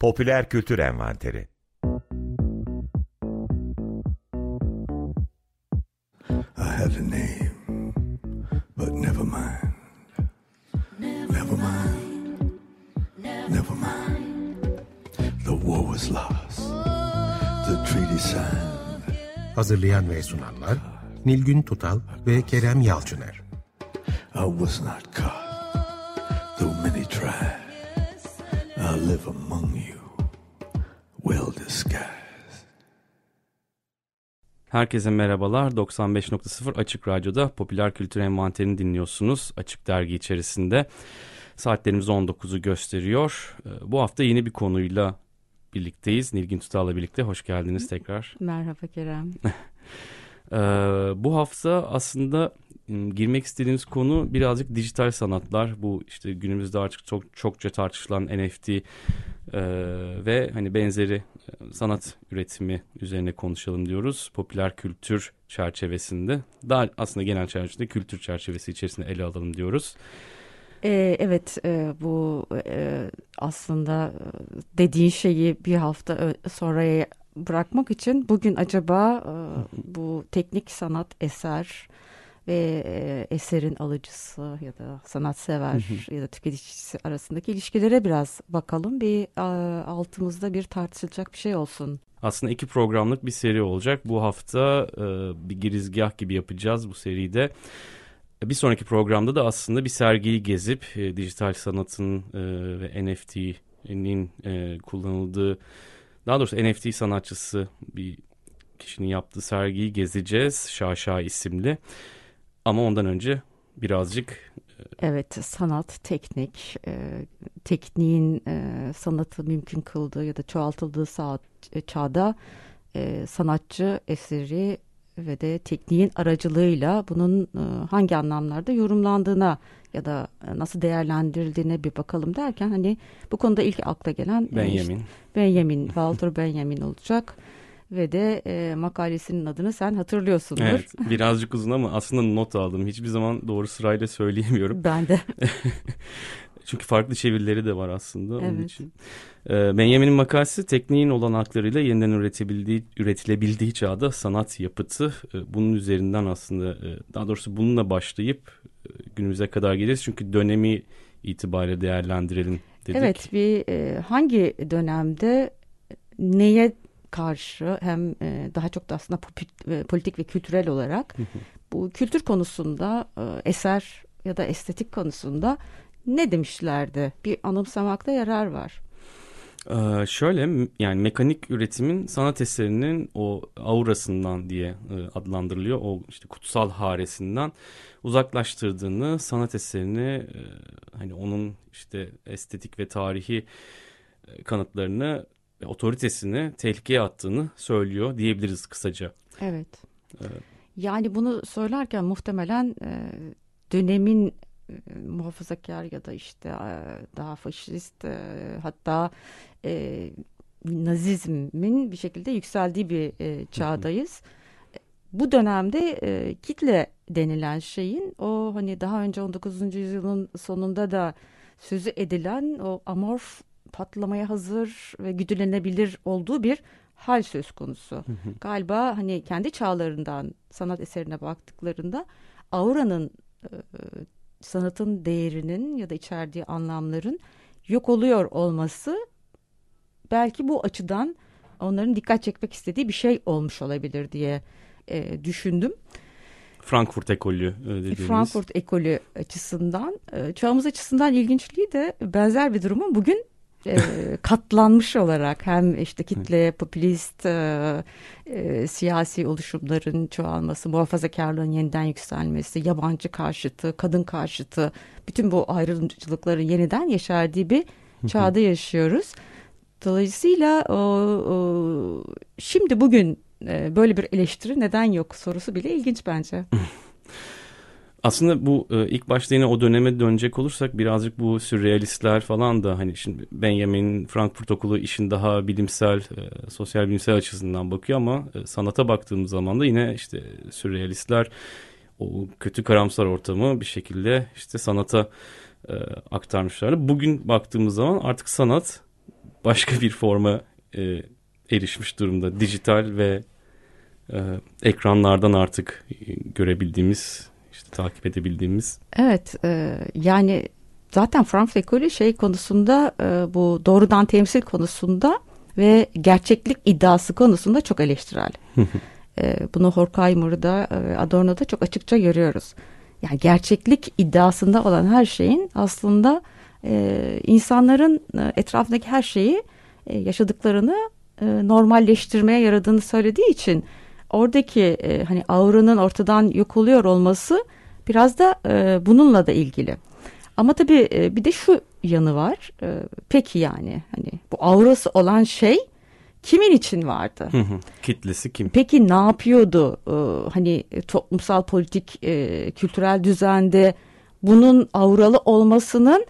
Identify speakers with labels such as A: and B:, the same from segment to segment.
A: Popüler Kültür Envanteri I have a name, but never mind. Never mind. Never mind. The war was lost. The treaty signed. Hazırlayan ve sunanlar Nilgün Tutal ve Kerem Yalçıner. I was not caught, Herkese merhabalar. 95.0 Açık Radyo'da Popüler Kültür Envanterini dinliyorsunuz. Açık Dergi içerisinde. Saatlerimiz 19'u gösteriyor. Ee, bu hafta yeni bir konuyla birlikteyiz. Nilgün Tutal'la birlikte. Hoş geldiniz tekrar.
B: Merhaba Kerem.
A: Ee, bu hafta aslında girmek istediğimiz konu birazcık dijital sanatlar. Bu işte günümüzde artık çok çokça tartışılan NFT e, ve hani benzeri e, sanat üretimi üzerine konuşalım diyoruz. Popüler kültür çerçevesinde. Daha aslında genel çerçevede kültür çerçevesi içerisinde ele alalım diyoruz.
B: Ee, evet e, bu e, aslında e, dediğin şeyi bir hafta sonraya bırakmak için bugün acaba e, bu teknik sanat eser ve e, eserin alıcısı ya da sanatsever ya da tüketicisi arasındaki ilişkilere biraz bakalım. Bir altımızda bir tartışılacak bir şey olsun.
A: Aslında iki programlık bir seri olacak. Bu hafta e, bir girizgah gibi yapacağız bu seride. Bir sonraki programda da aslında bir sergiyi gezip e, dijital sanatın e, ve NFT'nin e, kullanıldığı daha doğrusu NFT sanatçısı bir kişinin yaptığı sergiyi gezeceğiz. Şaşa isimli. Ama ondan önce birazcık
B: e, Evet sanat, teknik, e, tekniğin e, sanatı mümkün kıldığı ya da çoğaltıldığı saat, e, çağda e, sanatçı eseri ve de tekniğin aracılığıyla bunun e, hangi anlamlarda yorumlandığına ya da e, nasıl değerlendirildiğine bir bakalım derken hani bu konuda ilk akla gelen
A: Benjamin. Işte,
B: Benjamin, Walter Benjamin olacak ve de e, makalesinin adını sen hatırlıyorsundur.
A: Evet birazcık uzun ama aslında not aldım. Hiçbir zaman doğru sırayla söyleyemiyorum.
B: Ben de.
A: Çünkü farklı çevirileri de var aslında evet. onun için. Ee, Benjamin'in makalesi tekniğin olanaklarıyla yeniden üretebildiği, üretilebildiği çağda sanat yapıtı. Ee, bunun üzerinden aslında e, daha doğrusu bununla başlayıp e, günümüze kadar geliriz. Çünkü dönemi itibariyle değerlendirelim dedik.
B: Evet bir e, hangi dönemde neye karşı hem e, daha çok da aslında e, politik ve kültürel olarak bu kültür konusunda e, eser ya da estetik konusunda ne demişlerdi? Bir anımsamakta yarar var.
A: Ee, şöyle yani mekanik üretimin sanat eserinin o aurasından diye e, adlandırılıyor. O işte kutsal haresinden uzaklaştırdığını, sanat eserini e, hani onun işte estetik ve tarihi kanıtlarını otoritesini tehlikeye attığını söylüyor diyebiliriz kısaca.
B: Evet. evet. Yani bunu söylerken muhtemelen e, dönemin e, muhafazakar ya da işte e, daha faşist e, hatta e, nazizmin bir şekilde yükseldiği bir e, çağdayız. Bu dönemde e, kitle denilen şeyin o hani daha önce 19. yüzyılın sonunda da sözü edilen o amorf patlamaya hazır ve güdülenebilir olduğu bir hal söz konusu. Galiba hani kendi çağlarından sanat eserine baktıklarında auranın e, sanatın değerinin ya da içerdiği anlamların yok oluyor olması belki bu açıdan onların dikkat çekmek istediği bir şey olmuş olabilir diye e, düşündüm.
A: Frankfurt ekolü dediğimiz.
B: Frankfurt ekolü açısından, çağımız açısından ilginçliği de benzer bir durumun bugün e, katlanmış olarak hem işte kitle popülist e, e, siyasi oluşumların çoğalması, muhafazakarlığın yeniden yükselmesi, yabancı karşıtı, kadın karşıtı bütün bu ayrımcılıkların yeniden yeşerdiği bir çağda yaşıyoruz. Dolayısıyla o, o, şimdi bugün e, böyle bir eleştiri neden yok sorusu bile ilginç bence.
A: Aslında bu e, ilk başta yine o döneme dönecek olursak birazcık bu sürrealistler falan da hani şimdi Benjamin Frankfurt Okulu işin daha bilimsel, e, sosyal bilimsel açısından bakıyor ama e, sanata baktığımız zaman da yine işte sürrealistler o kötü karamsar ortamı bir şekilde işte sanata aktarmışlar. Bugün baktığımız zaman artık sanat başka bir forma erişmiş durumda. Dijital ve ekranlardan artık görebildiğimiz, takip edebildiğimiz.
B: Evet, e, yani zaten Frankfurt Ekolü şey konusunda e, bu doğrudan temsil konusunda ve gerçeklik iddiası konusunda çok eleştirel. e, bunu Horkheimer'da, e, Adorno'da çok açıkça görüyoruz. Yani gerçeklik iddiasında olan her şeyin aslında e, insanların e, etrafındaki her şeyi e, yaşadıklarını e, normalleştirmeye yaradığını söylediği için oradaki e, hani auranın ortadan yok oluyor olması biraz da e, bununla da ilgili. Ama tabii e, bir de şu yanı var. E, peki yani hani bu aurası olan şey kimin için vardı?
A: Kitlesi kim?
B: Peki ne yapıyordu? E, hani toplumsal, politik, e, kültürel düzende bunun auralı olmasının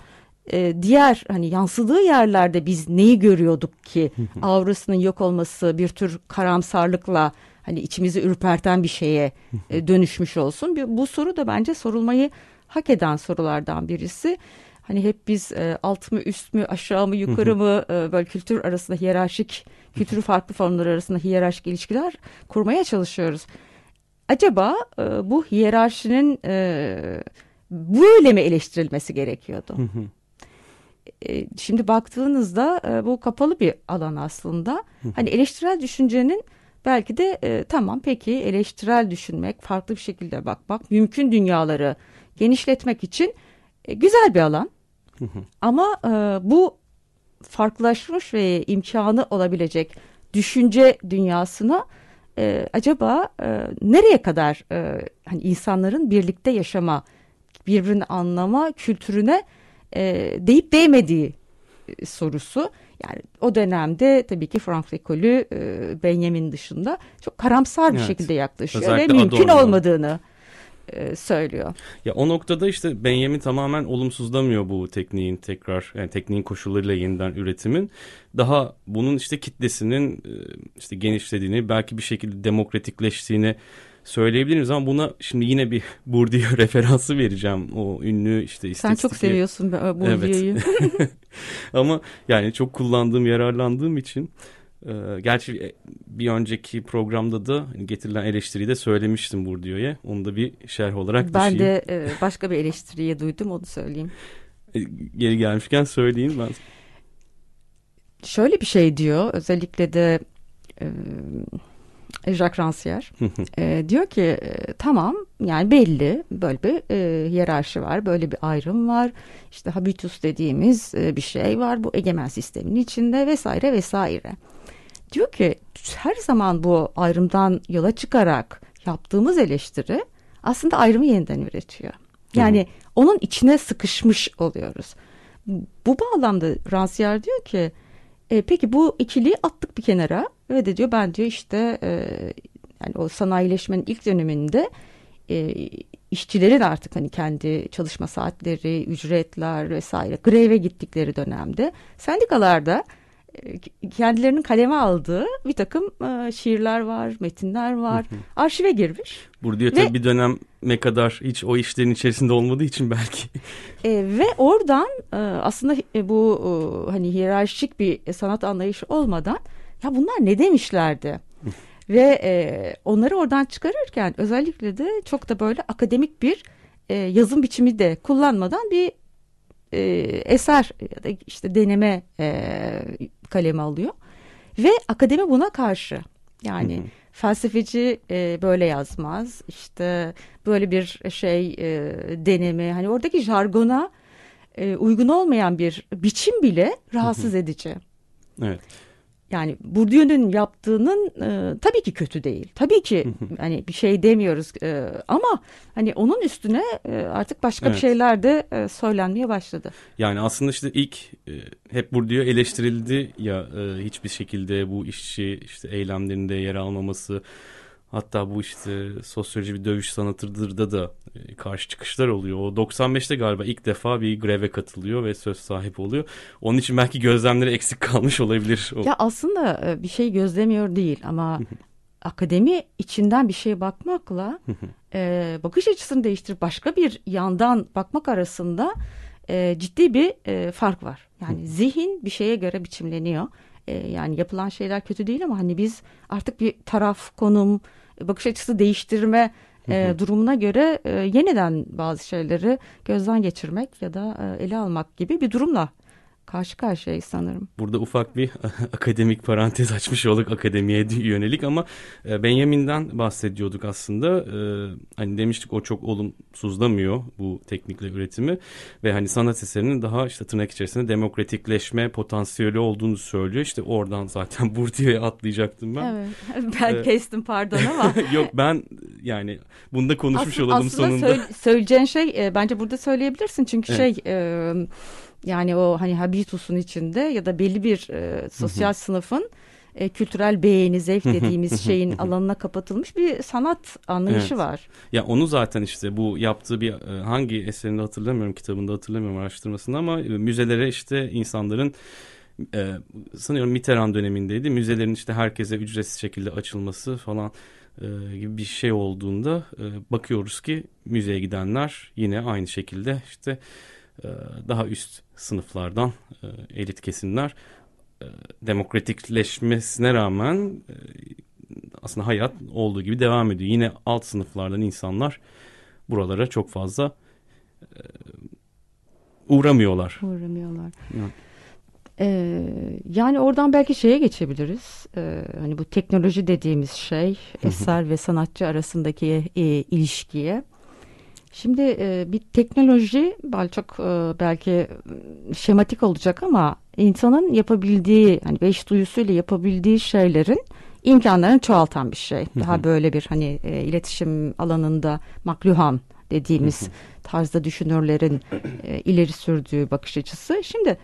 B: e, diğer hani yansıdığı yerlerde biz neyi görüyorduk ki aurasının yok olması bir tür karamsarlıkla hani içimizi ürperten bir şeye e, dönüşmüş olsun. Bu soru da bence sorulmayı hak eden sorulardan birisi. Hani hep biz e, alt mı üst mü aşağı mı yukarı mı e, böyle kültür arasında hiyerarşik kültürü farklı formlar arasında hiyerarşik ilişkiler kurmaya çalışıyoruz. Acaba e, bu hiyerarşinin e, böyle mi eleştirilmesi gerekiyordu? E, şimdi baktığınızda e, bu kapalı bir alan aslında. Hani eleştirel düşüncenin belki de e, tamam peki eleştirel düşünmek, farklı bir şekilde bakmak, mümkün dünyaları genişletmek için e, güzel bir alan. Ama e, bu farklılaşmış ve imkanı olabilecek düşünce dünyasına e, acaba e, nereye kadar e, hani insanların birlikte yaşama, birbirini anlama kültürüne e, deyip değmediği e, sorusu. Yani o dönemde tabii ki Frankfurt ekolü e, Benjamin dışında çok karamsar bir evet. şekilde yaklaşıyor Özellikle ve mümkün Adorno. olmadığını e, söylüyor.
A: Ya o noktada işte Benjamin tamamen olumsuzlamıyor bu tekniğin tekrar yani tekniğin koşullarıyla yeniden üretimin. Daha bunun işte kitlesinin e, işte genişlediğini belki bir şekilde demokratikleştiğini söyleyebiliriz ama buna şimdi yine bir Bourdieu referansı vereceğim. O ünlü işte istatistik.
B: Sen çok seviyorsun Bourdieu'yu.
A: Evet. ama yani çok kullandığım, yararlandığım için ee, gerçi e, bir önceki programda da hani getirilen eleştiriyi de söylemiştim Bourdieu'ya. Onu da bir şerh olarak
B: Ben de e, başka bir eleştiriyi duydum onu söyleyeyim.
A: E, geri gelmişken söyleyeyim ben.
B: Şöyle bir şey diyor özellikle de Jacques Rancière e, diyor ki e, tamam yani belli böyle bir e, hiyerarşi var böyle bir ayrım var işte habitus dediğimiz e, bir şey var bu egemen sistemin içinde vesaire vesaire diyor ki her zaman bu ayrımdan yola çıkarak yaptığımız eleştiri aslında ayrımı yeniden üretiyor. Yani Hı. onun içine sıkışmış oluyoruz. Bu bağlamda Rancière diyor ki e, peki bu ikiliyi attık bir kenara ve de diyor ben diyor işte e, yani o sanayileşmenin ilk döneminde e, işçilerin artık hani kendi çalışma saatleri, ücretler vesaire greve gittikleri dönemde sendikalarda kendilerinin kaleme aldığı bir takım e, şiirler var, metinler var. Arşive girmiş.
A: Burada ve, tabii bir döneme kadar hiç o işlerin içerisinde olmadığı için belki.
B: E, ve oradan e, aslında e, bu e, hani hiyerarşik bir sanat anlayışı olmadan ya bunlar ne demişlerdi? ve e, onları oradan çıkarırken özellikle de çok da böyle akademik bir e, yazım biçimi de kullanmadan bir e, eser ya da işte deneme e, kaleme alıyor ve akademi buna karşı yani hı hı. felsefeci e, böyle yazmaz işte böyle bir şey e, deneme hani oradaki jargona e, uygun olmayan bir biçim bile rahatsız hı. edici.
A: Evet.
B: Yani Bourdieu'nun yaptığının e, tabii ki kötü değil. Tabii ki hani bir şey demiyoruz e, ama hani onun üstüne e, artık başka evet. bir şeyler de e, söylenmeye başladı.
A: Yani aslında işte ilk e, hep Bourdieu eleştirildi ya e, hiçbir şekilde bu işçi işte eylemlerinde yer almaması Hatta bu işte sosyoloji bir dövüş sanatıdır da da e, karşı çıkışlar oluyor. O 95'te galiba ilk defa bir greve katılıyor ve söz sahibi oluyor. Onun için belki gözlemleri eksik kalmış olabilir.
B: Ya aslında e, bir şey gözlemiyor değil ama akademi içinden bir şeye bakmakla e, bakış açısını değiştirip başka bir yandan bakmak arasında e, ciddi bir e, fark var. Yani zihin bir şeye göre biçimleniyor. E, yani yapılan şeyler kötü değil ama hani biz artık bir taraf, konum, bakış açısı değiştirme e, durumuna göre e, yeniden bazı şeyleri gözden geçirmek ya da e, ele almak gibi bir durumla karşı karşıyayız sanırım.
A: Burada ufak bir akademik parantez açmış olduk akademiye yönelik ama e, Benjamin'den bahsediyorduk aslında. E, hani demiştik o çok olumsuzlamıyor bu teknikle üretimi ve hani sanat eserinin daha işte tırnak içerisinde demokratikleşme potansiyeli olduğunu söylüyor. İşte oradan zaten Bourdieu'ya atlayacaktım ben.
B: Evet. Ben ee, kestim pardon ama.
A: Yok ben yani bunda konuşmuş aslında, olalım
B: aslında
A: sonunda.
B: Aslında söyleyeceğin şey e, bence burada söyleyebilirsin çünkü evet. şey e, yani o hani habitusun içinde ya da belli bir e, sosyal sınıfın e, kültürel beğeni, zevk dediğimiz şeyin alanına kapatılmış bir sanat anlayışı evet. var.
A: Ya onu zaten işte bu yaptığı bir e, hangi eserinde hatırlamıyorum, kitabında hatırlamıyorum araştırmasında ama e, müzelere işte insanların e, sanıyorum Mitterrand dönemindeydi. Müzelerin işte herkese ücretsiz şekilde açılması falan e, gibi bir şey olduğunda e, bakıyoruz ki müzeye gidenler yine aynı şekilde işte daha üst sınıflardan e, elit kesimler e, demokratikleşmesine rağmen aslında hayat olduğu gibi devam ediyor. Yine alt sınıflardan insanlar buralara çok fazla uğramıyorlar.
B: Uğramıyorlar. Evet. Ee, yani oradan belki şeye geçebiliriz. Ee, hani bu teknoloji dediğimiz şey eser ve sanatçı arasındaki e, ilişkiye. Şimdi e, bir teknoloji çok e, belki şematik olacak ama insanın yapabildiği hani beş duyusuyla yapabildiği şeylerin imkanlarını çoğaltan bir şey. Daha böyle bir hani e, iletişim alanında makluhan dediğimiz tarzda düşünürlerin e, ileri sürdüğü bakış açısı. Şimdi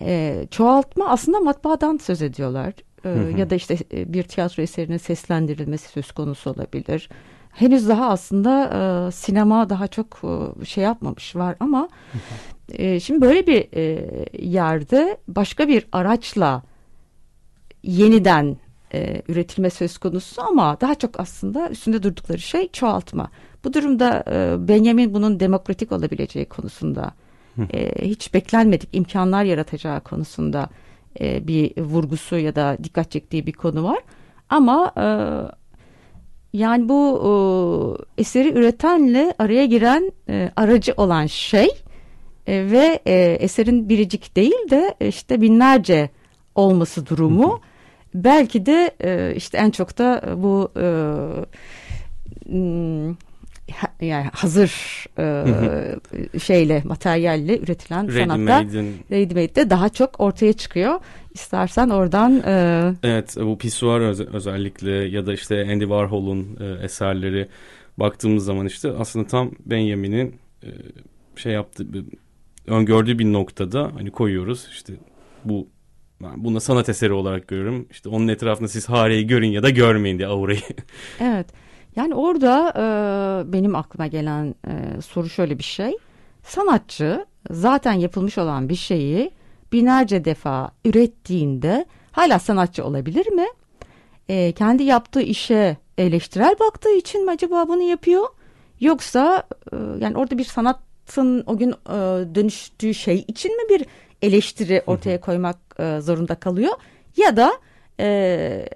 B: e, çoğaltma aslında matbaadan söz ediyorlar. E, ya da işte bir tiyatro eserinin seslendirilmesi söz konusu olabilir henüz daha aslında e, sinema daha çok e, şey yapmamış var ama e, şimdi böyle bir e, yerde başka bir araçla yeniden e, üretilme söz konusu ama daha çok aslında üstünde durdukları şey çoğaltma. Bu durumda e, Benjamin bunun demokratik olabileceği konusunda e, hiç beklenmedik imkanlar yaratacağı konusunda e, bir vurgusu ya da dikkat çektiği bir konu var. Ama e, yani bu e, eseri üretenle araya giren e, aracı olan şey e, ve e, eserin biricik değil de işte binlerce olması durumu. Belki de e, işte en çok da bu e, yani hazır e, şeyle materyalle üretilen ready sanatta ready made'de daha çok ortaya çıkıyor. İstersen oradan
A: e... Evet bu pisuar öz özellikle ya da işte Andy Warhol'un e, eserleri baktığımız zaman işte aslında tam Benjamin'in e, şey yaptığı öngördüğü bir noktada hani koyuyoruz işte bu ben bunu sanat eseri olarak görüyorum. İşte onun etrafında siz hareyi görün ya da görmeyin diye aurayı.
B: Evet. Yani orada e, benim aklıma gelen e, soru şöyle bir şey. Sanatçı zaten yapılmış olan bir şeyi binlerce defa ürettiğinde hala sanatçı olabilir mi? E, kendi yaptığı işe eleştirel baktığı için mi acaba bunu yapıyor? Yoksa e, yani orada bir sanatın o gün e, dönüştüğü şey için mi bir eleştiri ortaya koymak e, zorunda kalıyor? Ya da e,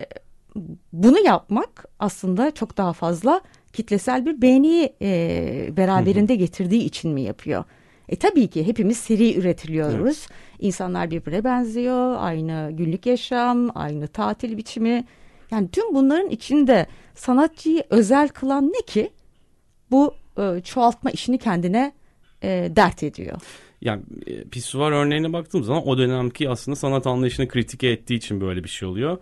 B: bunu yapmak aslında çok daha fazla kitlesel bir beğeni e, beraberinde getirdiği için mi yapıyor? E tabii ki hepimiz seri üretiliyoruz. Evet. İnsanlar birbirine benziyor. Aynı günlük yaşam, aynı tatil biçimi. Yani tüm bunların içinde sanatçıyı özel kılan ne ki? Bu e, çoğaltma işini kendine e, dert ediyor.
A: Yani e, Pisuvar örneğine baktığım zaman o dönemki aslında sanat anlayışını kritike ettiği için böyle bir şey oluyor.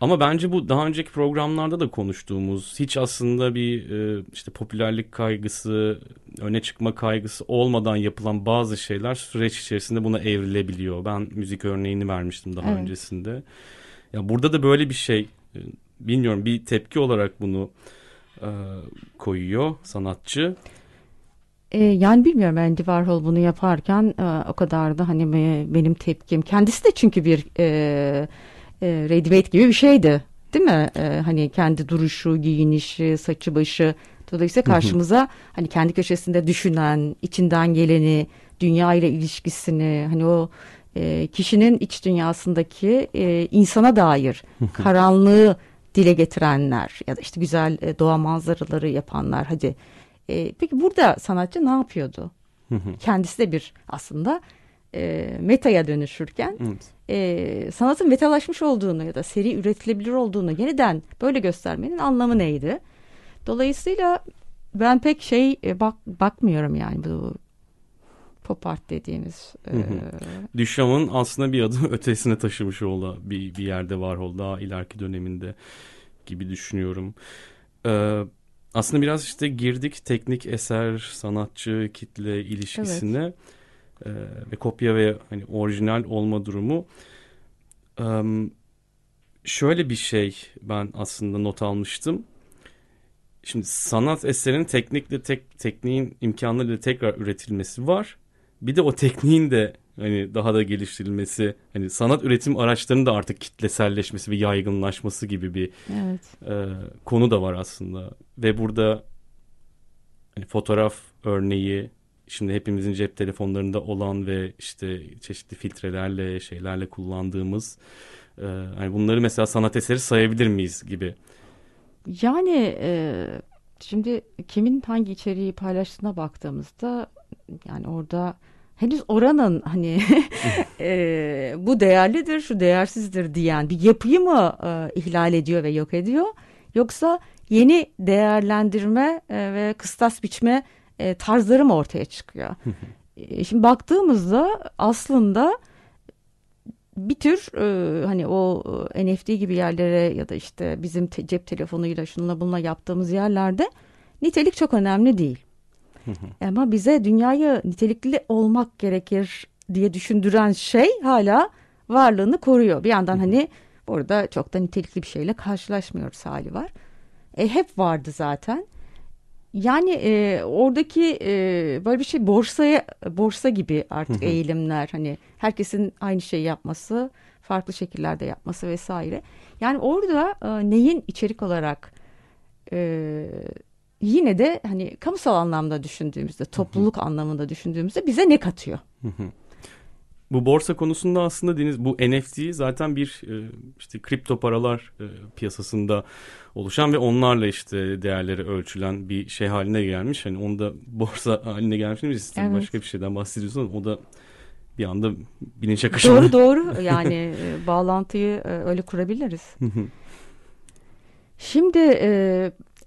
A: Ama bence bu daha önceki programlarda da konuştuğumuz hiç aslında bir e, işte popülerlik kaygısı, öne çıkma kaygısı olmadan yapılan bazı şeyler süreç içerisinde buna evrilebiliyor. Ben müzik örneğini vermiştim daha evet. öncesinde. Ya burada da böyle bir şey e, bilmiyorum bir tepki olarak bunu e, koyuyor sanatçı.
B: E, yani bilmiyorum Andy Warhol bunu yaparken e, o kadar da hani benim tepkim kendisi de çünkü bir e, e, ready gibi bir şeydi. Değil mi? E, hani kendi duruşu, giyinişi, saçı başı. Dolayısıyla karşımıza hani kendi köşesinde düşünen, içinden geleni dünya ile ilişkisini hani o e, kişinin iç dünyasındaki e, insana dair karanlığı dile getirenler ya da işte güzel e, doğa manzaraları yapanlar hadi. E, peki burada sanatçı ne yapıyordu? Kendisi de bir aslında e, metaya dönüşürken evet. e, sanatın metalaşmış olduğunu ya da seri üretilebilir olduğunu yeniden böyle göstermenin anlamı neydi? Dolayısıyla ben pek şey e, bak bakmıyorum yani bu pop art dediğimiz.
A: E, Duchamp'ın aslında bir adım ötesine taşımış oldu bir, bir yerde var oldu daha ileriki döneminde gibi düşünüyorum. Ee, aslında biraz işte girdik teknik eser, sanatçı, kitle ilişkisine evet. Ee, ve kopya ve hani orijinal olma durumu. Ee, şöyle bir şey ben aslında not almıştım. Şimdi sanat eserinin teknikle tek tekniğin imkanlarıyla tekrar üretilmesi var. Bir de o tekniğin de hani daha da geliştirilmesi, hani sanat üretim araçlarının da artık kitleselleşmesi ve yaygınlaşması gibi bir evet. e, konu da var aslında. Ve burada hani fotoğraf örneği şimdi hepimizin cep telefonlarında olan ve işte çeşitli filtrelerle şeylerle kullandığımız e, hani bunları mesela sanat eseri sayabilir miyiz gibi.
B: Yani e, şimdi kimin hangi içeriği paylaştığına baktığımızda yani orada henüz oranın hani e, bu değerlidir şu değersizdir diyen bir yapıyı mı e, ihlal ediyor ve yok ediyor yoksa yeni değerlendirme e, ve kıstas biçme e, tarzları mı ortaya çıkıyor? e, şimdi baktığımızda aslında bir tür e, hani o e, NFT gibi yerlere ya da işte bizim te- cep telefonuyla şununla bununla yaptığımız yerlerde nitelik çok önemli değil. Ama bize dünyayı nitelikli olmak gerekir diye düşündüren şey hala varlığını koruyor. Bir yandan hani burada çok da nitelikli bir şeyle karşılaşmıyoruz hali var. E, hep vardı zaten. Yani e, oradaki e, böyle bir şey borsaya borsa gibi artık eğilimler hani herkesin aynı şeyi yapması, farklı şekillerde yapması vesaire. Yani orada e, neyin içerik olarak e, yine de hani kamusal anlamda düşündüğümüzde, topluluk anlamında düşündüğümüzde bize ne katıyor?
A: Bu borsa konusunda aslında Deniz bu NFT zaten bir e, işte kripto paralar e, piyasasında oluşan ve onlarla işte değerleri ölçülen bir şey haline gelmiş. Hani onu da borsa haline gelmiş mi? Evet. Başka bir şeyden bahsediyorsun. O da bir anda bilinç akışı.
B: Doğru doğru yani e, bağlantıyı öyle kurabiliriz. Şimdi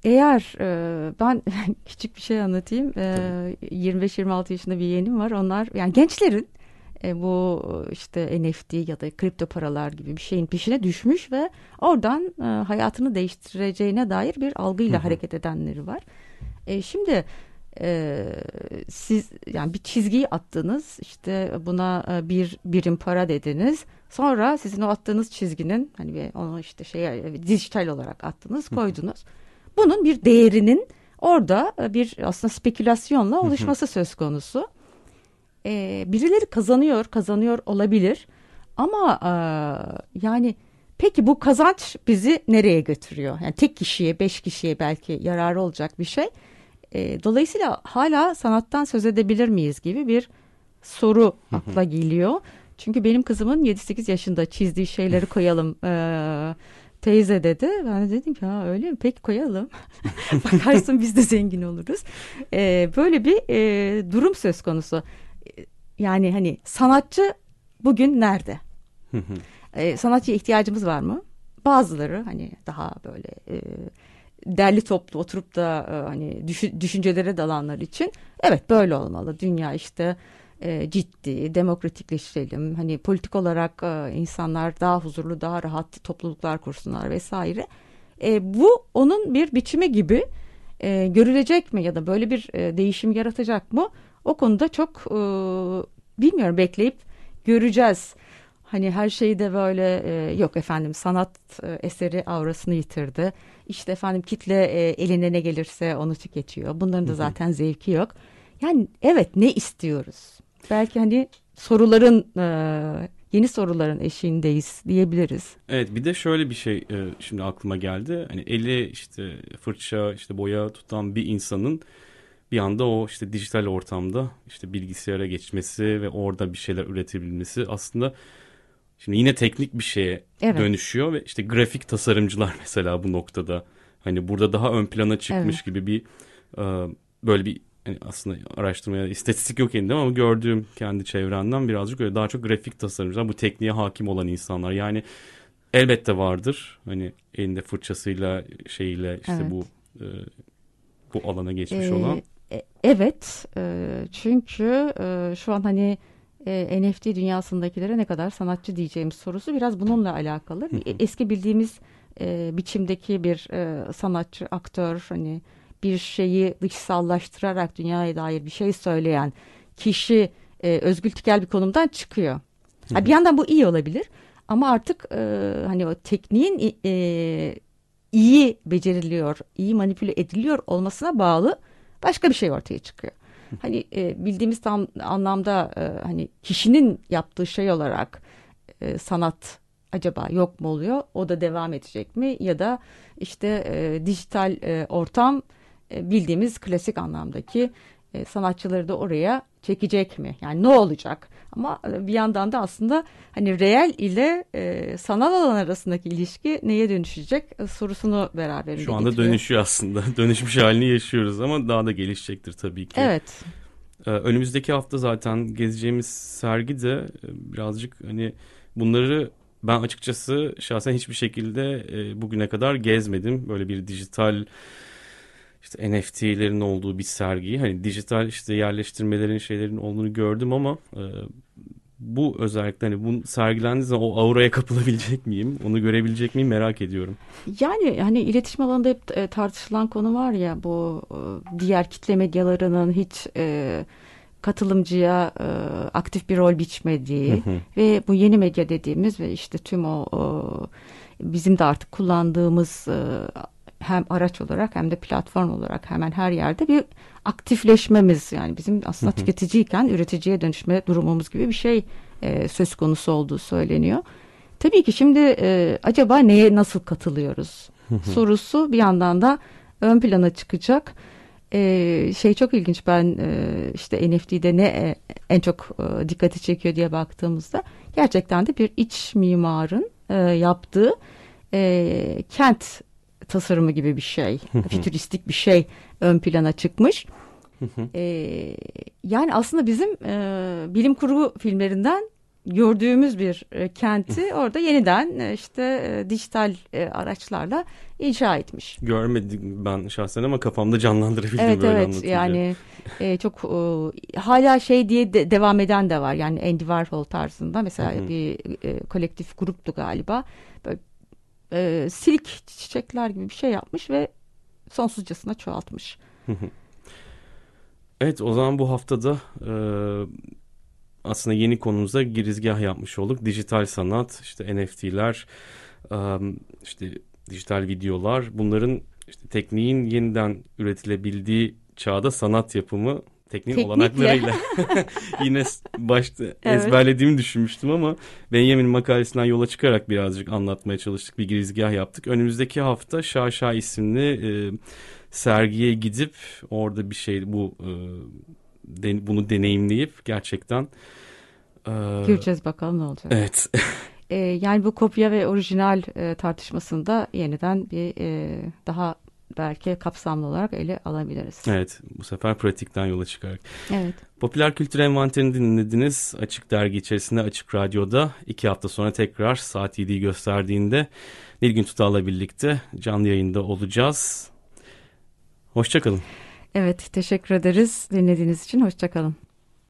B: eğer e, ben küçük bir şey anlatayım. E, 25-26 yaşında bir yeğenim var. Onlar yani gençlerin e, bu işte NFT ya da kripto paralar gibi bir şeyin peşine düşmüş ve oradan e, hayatını değiştireceğine dair bir algıyla Hı-hı. hareket edenleri var. E, şimdi e, siz yani bir çizgiyi attınız işte buna e, bir birim para dediniz. Sonra sizin o attığınız çizginin hani onu işte şeye dijital olarak attınız koydunuz. Bunun bir değerinin orada bir aslında spekülasyonla oluşması söz konusu. Ee, birileri kazanıyor, kazanıyor olabilir. Ama e, yani peki bu kazanç bizi nereye götürüyor? Yani tek kişiye, beş kişiye belki yararı olacak bir şey. E, dolayısıyla hala sanattan söz edebilir miyiz gibi bir soru akla geliyor. Çünkü benim kızımın 7-8 yaşında çizdiği şeyleri koyalım. E, teyze dedi. Ben de dedim ki ha öyle mi? Peki koyalım. Bakarsın biz de zengin oluruz. Ee, böyle bir e, durum söz konusu. Yani hani sanatçı bugün nerede? ee, sanatçıya ihtiyacımız var mı? Bazıları hani daha böyle e, derli toplu oturup da e, hani düşün, düşüncelere dalanlar için evet böyle olmalı. Dünya işte e, ciddi, demokratikleştirelim. Hani politik olarak e, insanlar daha huzurlu, daha rahat topluluklar kursunlar vesaire. E, bu onun bir biçimi gibi e, görülecek mi ya da böyle bir e, değişim yaratacak mı? O konuda çok e, bilmiyorum bekleyip göreceğiz. Hani her şeyde böyle e, yok efendim sanat e, eseri aurasını yitirdi. İşte efendim kitle e, eline ne gelirse onu tüketiyor. Bunların da zaten zevki yok. Yani evet ne istiyoruz? belki hani soruların e, yeni soruların eşiğindeyiz diyebiliriz.
A: Evet bir de şöyle bir şey e, şimdi aklıma geldi. Hani eli işte fırça işte boya tutan bir insanın bir anda o işte dijital ortamda işte bilgisayara geçmesi ve orada bir şeyler üretebilmesi aslında şimdi yine teknik bir şeye evet. dönüşüyor ve işte grafik tasarımcılar mesela bu noktada hani burada daha ön plana çıkmış evet. gibi bir e, böyle bir yani aslında araştırmaya istatistik yok elinde ama gördüğüm kendi çevremden birazcık öyle daha çok grafik tasarımcılar bu tekniğe hakim olan insanlar yani elbette vardır hani elinde fırçasıyla şeyiyle işte evet. bu e, bu alana geçmiş ee, olan.
B: E, evet e, çünkü e, şu an hani e, NFT dünyasındakilere ne kadar sanatçı diyeceğimiz sorusu biraz bununla alakalı. Eski bildiğimiz e, biçimdeki bir e, sanatçı, aktör hani bir şeyi dışsallaştırarak dünyaya dair bir şey söyleyen kişi e, Özgül Tikel bir konumdan çıkıyor. Ha, bir yandan bu iyi olabilir ama artık e, hani o tekniğin e, iyi beceriliyor, iyi manipüle ediliyor olmasına bağlı başka bir şey ortaya çıkıyor. Hani e, bildiğimiz tam anlamda e, hani kişinin yaptığı şey olarak e, sanat acaba yok mu oluyor? O da devam edecek mi? Ya da işte e, dijital e, ortam e, bildiğimiz klasik anlamdaki e, sanatçıları da oraya çekecek mi? Yani ne olacak? Ama e, bir yandan da aslında hani reel ile e, sanal alan arasındaki ilişki neye dönüşecek e, sorusunu beraberinde
A: Şu anda
B: getiriyor.
A: dönüşüyor aslında. Dönüşmüş halini yaşıyoruz ama daha da gelişecektir tabii ki.
B: Evet.
A: Ee, önümüzdeki hafta zaten gezeceğimiz sergi de birazcık hani bunları ben açıkçası şahsen hiçbir şekilde bugüne kadar gezmedim. Böyle bir dijital işte NFT'lerin olduğu bir sergiyi hani dijital işte yerleştirmelerin şeylerin olduğunu gördüm ama e, bu özellikle hani bu sergilendiği zaman o auraya kapılabilecek miyim? Onu görebilecek miyim merak ediyorum.
B: Yani hani iletişim alanında hep e, tartışılan konu var ya bu e, diğer kitle medyalarının hiç e, katılımcıya e, aktif bir rol biçmediği ve bu yeni medya dediğimiz ve işte tüm o, o bizim de artık kullandığımız e, hem araç olarak hem de platform olarak hemen her yerde bir aktifleşmemiz yani bizim aslında tüketiciyken üreticiye dönüşme durumumuz gibi bir şey e, söz konusu olduğu söyleniyor. Tabii ki şimdi e, acaba neye nasıl katılıyoruz sorusu bir yandan da ön plana çıkacak. E, şey çok ilginç ben e, işte NFT'de ne e, en çok e, dikkati çekiyor diye baktığımızda gerçekten de bir iç mimarın e, yaptığı e, kent tasarımı gibi bir şey, fütüristik bir şey ön plana çıkmış. ee, yani aslında bizim e, bilim kurgu filmlerinden gördüğümüz bir e, kenti orada yeniden e, işte e, dijital e, araçlarla inşa etmiş.
A: Görmedim ben şahsen ama kafamda canlandırabildim
B: evet,
A: böyle
B: evet,
A: anlatınca.
B: Yani e, çok e, hala şey diye de, devam eden de var yani Andy Warhol tarzında mesela bir e, kolektif gruptu galiba. Böyle e, silik çiçekler gibi bir şey yapmış ve sonsuzcasına çoğaltmış.
A: evet o zaman bu haftada e, aslında yeni konumuza girizgah yapmış olduk. Dijital sanat, işte NFT'ler, e, işte dijital videolar bunların işte tekniğin yeniden üretilebildiği çağda sanat yapımı tekniğin Teknikle. olanaklarıyla yine başta evet. ezberlediğimi düşünmüştüm ama Benjamin makalesinden yola çıkarak birazcık anlatmaya çalıştık. Bir girizgah yaptık. Önümüzdeki hafta Şaşa isimli e, sergiye gidip orada bir şey bu e, de, bunu deneyimleyip gerçekten
B: e, göreceğiz bakalım ne olacak.
A: Evet.
B: e, yani bu kopya ve orijinal e, tartışmasında yeniden bir e, daha belki kapsamlı olarak ele alabiliriz.
A: Evet bu sefer pratikten yola çıkarak.
B: Evet.
A: Popüler kültür envanterini dinlediniz. Açık Dergi içerisinde Açık Radyo'da iki hafta sonra tekrar saat 7'yi gösterdiğinde Nilgün Tutal'la birlikte canlı yayında olacağız. Hoşçakalın.
B: Evet teşekkür ederiz dinlediğiniz için hoşçakalın.